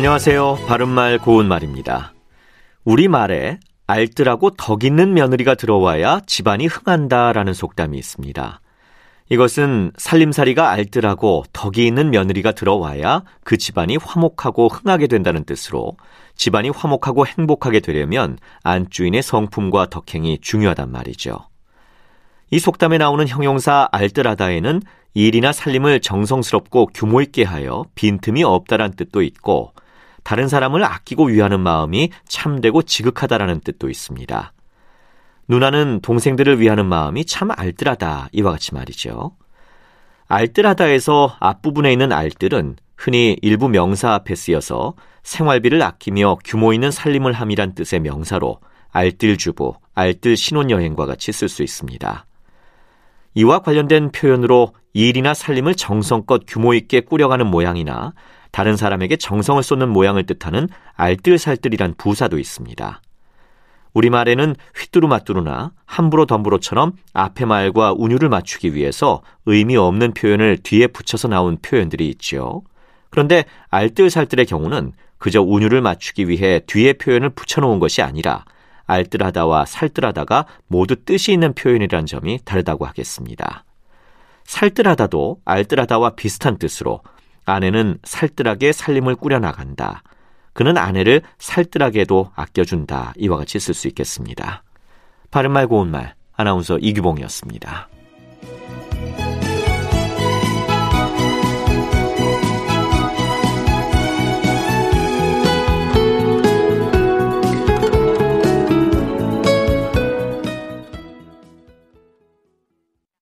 안녕하세요. 바른말 고운말입니다. 우리말에 알뜰하고 덕 있는 며느리가 들어와야 집안이 흥한다라는 속담이 있습니다. 이것은 살림살이가 알뜰하고 덕이 있는 며느리가 들어와야 그 집안이 화목하고 흥하게 된다는 뜻으로 집안이 화목하고 행복하게 되려면 안주인의 성품과 덕행이 중요하단 말이죠. 이 속담에 나오는 형용사 알뜰하다에는 일이나 살림을 정성스럽고 규모 있게 하여 빈틈이 없다란 뜻도 있고 다른 사람을 아끼고 위하는 마음이 참되고 지극하다라는 뜻도 있습니다. 누나는 동생들을 위하는 마음이 참 알뜰하다 이와 같이 말이죠. 알뜰하다에서 앞부분에 있는 알뜰은 흔히 일부 명사 앞에 쓰여서 생활비를 아끼며 규모 있는 살림을 함이란 뜻의 명사로 알뜰주부, 알뜰 신혼여행과 같이 쓸 수 있습니다. 이와 관련된 표현으로 일이나 살림을 정성껏 규모 있게 꾸려가는 모양이나 다른 사람에게 정성을 쏟는 모양을 뜻하는 알뜰살뜰이란 부사도 있습니다. 우리말에는 휘뚜루마뚜루나 함부로 덤부로처럼 앞의 말과 운율을 맞추기 위해서 의미 없는 표현을 뒤에 붙여서 나온 표현들이 있지요. 그런데 알뜰살뜰의 경우는 그저 운율을 맞추기 위해 뒤에 표현을 붙여놓은 것이 아니라 알뜰하다와 살뜰하다가 모두 뜻이 있는 표현이라는 점이 다르다고 하겠습니다. 살뜰하다도 알뜰하다와 비슷한 뜻으로 아내는 살뜰하게 살림을 꾸려나간다. 그는 아내를 살뜰하게도 아껴준다. 이와 같이 쓸 수 있겠습니다. 바른말 고운말 아나운서 이규봉이었습니다.